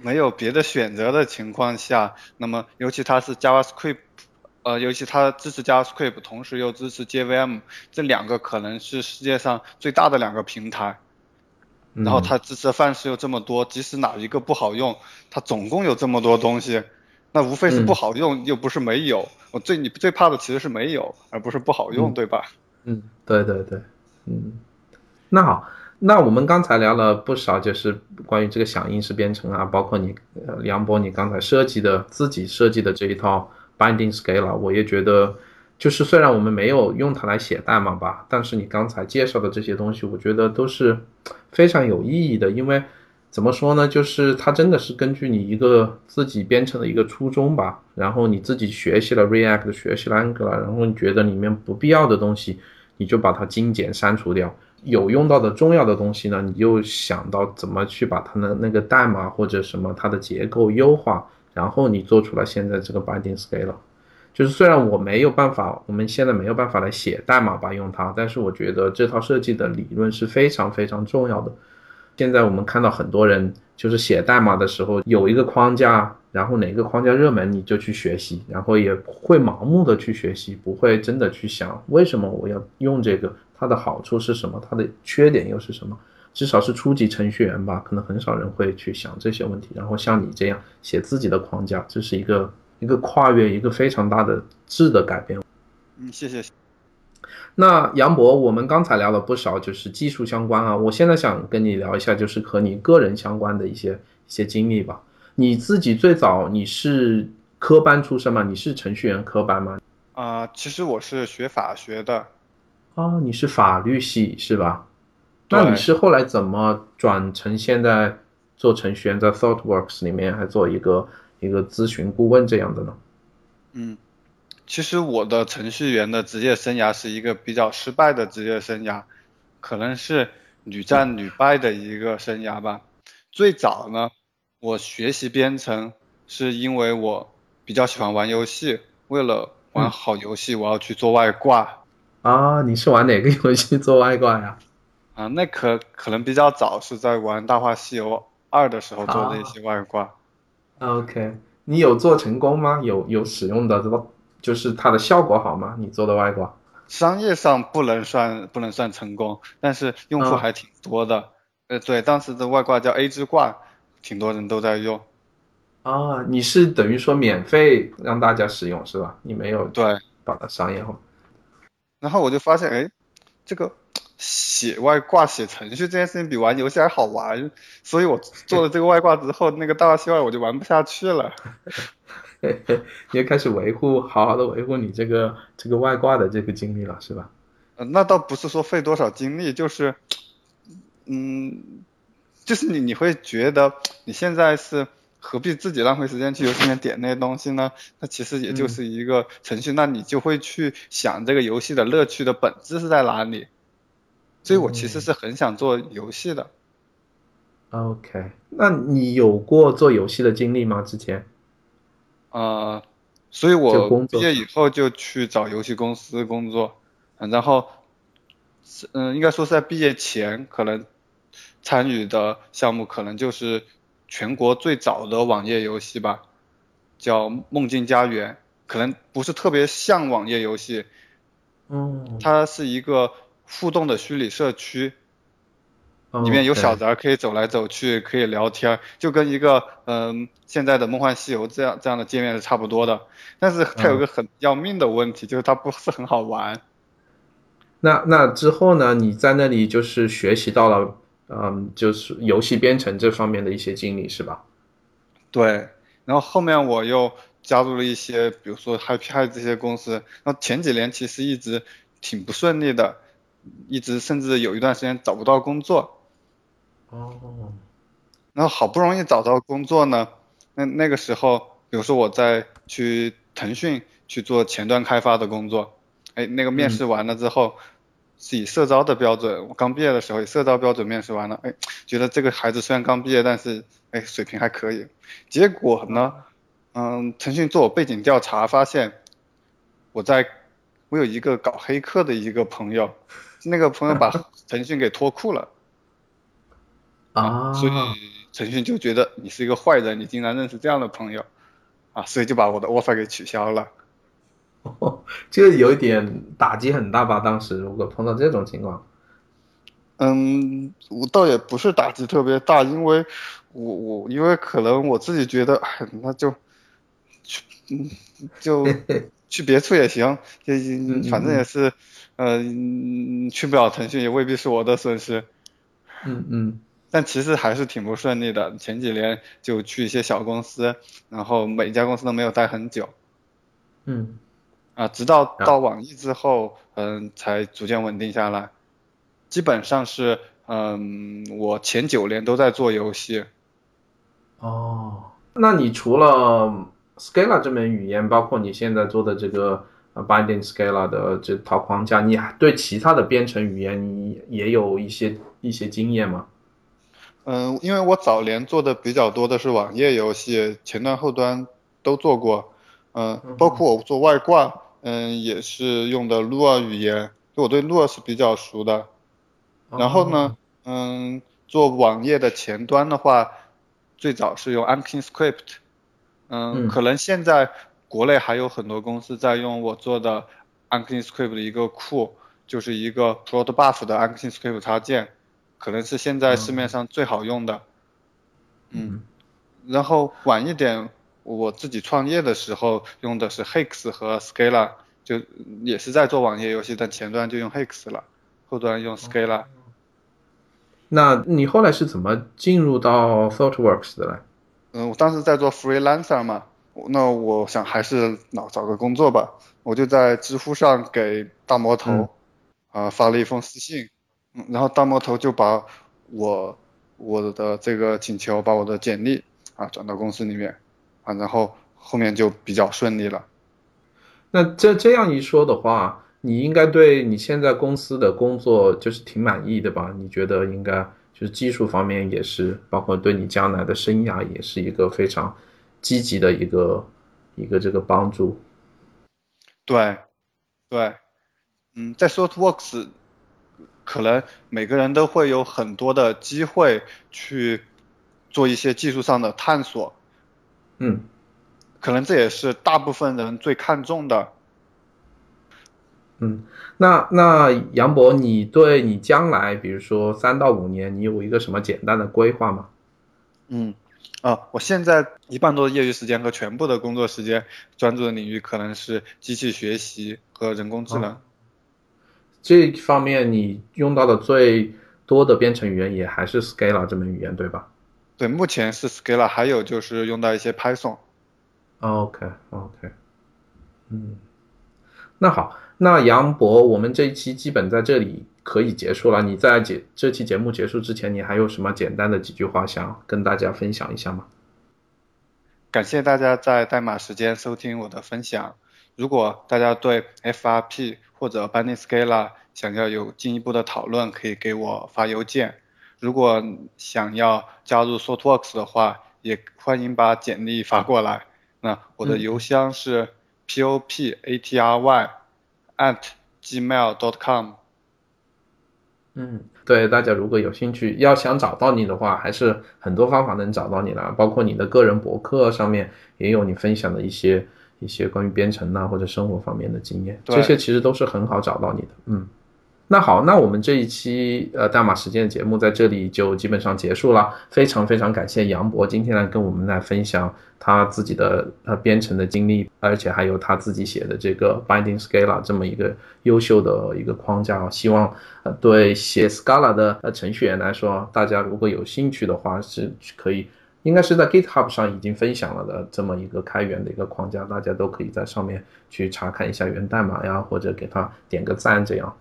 没有别的选择的情况下，那么尤其它是 JavaScript，呃，尤其它支持 JavaScript，同时又支持 JVM，这两个可能是世界上最大的两个平台。然后它支持的范式又这么多，即使哪一个不好用，它总共有这么多东西，那无非是不好用，又不是没有。我最你最怕的其实是没有，而不是不好用，嗯对吧？嗯，对对对，嗯，那好，那我们刚才聊了不少，就是关于这个响应式编程啊，包括你呃梁博你刚才设计的自己设计的这一套 Binding Scala，我也觉得，就是虽然我们没有用它来写代码吧，但是你刚才介绍的这些东西，我觉得都是非常有意义的，因为怎么说呢，就是它真的是根据你一个自己编程的一个初衷吧，然后你自己学习了 React，学习了 Angular，然后你觉得里面不必要的东西，你就把它精简删除掉，有用到的重要的东西呢，你又想到怎么去把它的那个代码或者什么它的结构优化，然后你做出了现在这个 binding scale。就是虽然我没有办法，我们现在没有办法来写代码吧用它，但是我觉得这套设计的理论是非常非常重要的。现在我们看到很多人就是写代码的时候有一个框架，然后哪个框架热门你就去学习，然后也会盲目的去学习，不会真的去想为什么我要用这个，它的好处是什么，它的缺点又是什么。至少是初级程序员吧，可能很少人会去想这些问题。然后像你这样写自己的框架，这是一个。一个跨越，一个非常大的质的改变。嗯，谢谢。那杨博，我们刚才聊了不少，就是技术相关啊。我现在想跟你聊一下，就是和你个人相关的一些一些经历吧。你自己最早你是科班出身吗？你是程序员科班吗？啊，其实我是学法学的。哦，你是法律系是吧？那你是后来怎么转成现在做程序员，在 ThoughtWorks 里面还做一个？一个咨询顾问这样的呢？嗯，其实我的程序员的职业生涯是一个比较失败的职业生涯，可能是屡战屡败的一个生涯吧。最早呢，我学习编程是因为我比较喜欢玩游戏，为了玩好游戏，我要去做外挂。啊，你是玩哪个游戏做外挂呀？啊，那可可能比较早，是在玩《大话西游二》的时候做的一些外挂。OK，你有做成功吗？有有使用的这个，就是它的效果好吗？你做的外挂，商业上不能算不能算成功，但是用户还挺多的。呃，对，当时的外挂叫 A 之挂，挺多人都在用。啊，你是等于说免费让大家使用是吧？你没有对把它商业化。然后我就发现，哎，这个。写外挂、写程序这件事情比玩游戏还好玩，所以我做了这个外挂之后，那个大话西游我就玩不下去了。也开始维护，好好的维护你这个这个外挂的这个精力了，是吧？呃，那倒不是说费多少精力，就是，嗯，就是你你会觉得你现在是何必自己浪费时间去游戏里面点那些东西呢？那其实也就是一个程序，那你就会去想这个游戏的乐趣的本质是在哪里。所以我其实是很想做游戏的。OK，那你有过做游戏的经历吗？之前？啊，所以我毕业以后就去找游戏公司工作，然后，嗯，应该说是在毕业前可能参与的项目可能就是全国最早的网页游戏吧，叫《梦境家园》，可能不是特别像网页游戏，嗯，它是一个。互动的虚拟社区，里面有小人可以走来走去，可以聊天，就跟一个嗯现在的梦幻西游这样这样的界面是差不多的。但是它有个很要命的问题，就是它不是很好玩。那那之后呢？你在那里就是学习到了嗯，就是游戏编程这方面的一些经历是吧？对。然后后面我又加入了一些，比如说 Happy Hi 这些公司。那前几年其实一直挺不顺利的。一直甚至有一段时间找不到工作，哦，然后好不容易找到工作呢，那那个时候，比如说我在去腾讯去做前端开发的工作，哎，那个面试完了之后，是以社招的标准，我刚毕业的时候以社招标准面试完了，哎，觉得这个孩子虽然刚毕业，但是哎水平还可以，结果呢，嗯，腾讯做我背景调查发现，我在我有一个搞黑客的一个朋友。那个朋友把 腾讯给脱裤了，啊，所以腾讯就觉得你是一个坏人，你竟然认识这样的朋友，啊，所以就把我的 offer 给取消了。哦，这个有一点打击很大吧？当时如果碰到这种情况，嗯，我倒也不是打击特别大，因为我我因为可能我自己觉得，哎，那就去，嗯，就 去别处也行，就反正也是。嗯，去不了腾讯也未必是我的损失。嗯嗯，但其实还是挺不顺利的。前几年就去一些小公司，然后每家公司都没有待很久。嗯，啊，直到到网易之后，嗯，才逐渐稳定下来。基本上是，嗯，我前九年都在做游戏。哦，那你除了 Scala 这门语言，包括你现在做的这个。呃 Binding Scala 的这套框架，你还对其他的编程语言你也有一些一些经验吗？嗯，因为我早年做的比较多的是网页游戏，前端后端都做过，嗯，包括我做外挂，嗯，也是用的 Lua 语言，我对 Lua 是比较熟的。然后呢，嗯，做网页的前端的话，最早是用 ActionScript，嗯，可能现在国内还有很多公司在用我做的 ActionScript 的一个库，就是一个 proto buff 的 ActionScript 插件。可能是现在市面上最好用的，嗯，然后晚一点，我自己创业的时候用的是 Hex 和 Scala，就也是在做网页游戏，但前端就用 Hex 了，后端用 Scala。那你后来是怎么进入到 ThoughtWorks 的呢？嗯，我当时在做 freelancer 嘛，那我想还是找找个工作吧，我就在知乎上给大魔头啊发了一封私信。然后大魔头就把我我的这个请求，把我的简历啊转到公司里面啊，然后后面就比较顺利了。那这这样一说的话，你应该对你现在公司的工作就是挺满意的吧？你觉得应该就是技术方面也是，包括对你将来的生涯也是一个非常积极的一个一个这个帮助。对，对，嗯，在 ThoughtWorks。可能每个人都会有很多的机会去做一些技术上的探索，嗯，可能这也是大部分人最看重的。嗯，那那杨博，你对你将来，比如说三到五年，你有一个什么简单的规划吗？嗯，啊，我现在一半多的业余时间和全部的工作时间专注的领域可能是机器学习和人工智能。这方面你用到的最多的编程语言也还是 Scala 这门语言，对吧？对，目前是 Scala，还有就是用到一些 Python。OK OK，嗯，那好，那杨博，我们这一期基本在这里可以结束了。你在节这期节目结束之前，你还有什么简单的几句话想跟大家分享一下吗？感谢大家在代码时间收听我的分享。如果大家对 FRP 或者 Binding Scala 想要有进一步的讨论，可以给我发邮件。如果想要加入 ThoughtWorks 的话，也欢迎把简历发过来。那我的邮箱是 popatry at gmail dot com。嗯，对，大家如果有兴趣，要想找到你的话，还是很多方法能找到你的，包括你的个人博客上面也有你分享的一些。一些关于编程呐或者生活方面的经验，这些其实都是很好找到你的。嗯，那好，那我们这一期呃代码实践的节目在这里就基本上结束了。非常非常感谢杨博今天来跟我们来分享他自己的呃编程的经历，而且还有他自己写的这个 Binding Scala 这么一个优秀的一个框架。希望呃对写 Scala 的呃程序员来说，大家如果有兴趣的话是可以。应该是在 GitHub 上已经分享了的这么一个开源的一个框架，大家都可以在上面去查看一下源代码呀，或者给他点个赞这样。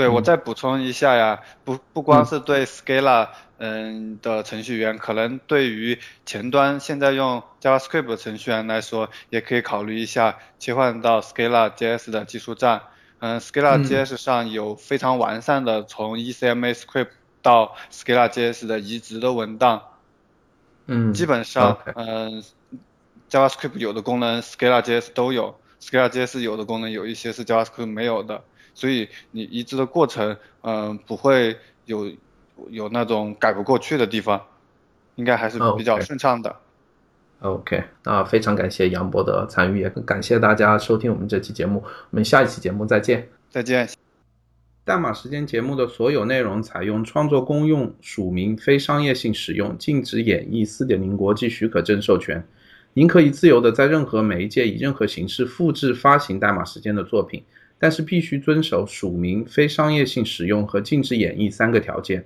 对，我再补充一下呀，不不光是对 Scala 嗯的程序员，可能对于前端现在用 JavaScript 的程序员来说，也可以考虑一下切换到 Scala JS 的技术站。嗯，Scala JS 上有非常完善的从 ECMAScript 到 Scala JS 的移植的文档。嗯，基本上，嗯，JavaScript 有的功能，Scala JS 都有，Scala JS 有的功能有一些是 JavaScript 没有的，所以你移植的过程，嗯，不会有有那种改不过去的地方，应该还是比较顺畅的。OK，那非常感谢杨博的参与，也感谢大家收听我们这期节目，我们下一期节目再见。再见。代码时间节目的所有内容采用创作公用、署名、非商业性使用、禁止演绎4.0国际许可证授权。您可以自由的在任何媒介以任何形式复制发行代码时间的作品，但是必须遵守署名、非商业性使用和禁止演绎三个条件。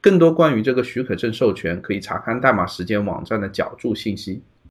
更多关于这个许可证授权，可以查看代码时间网站的脚注信息。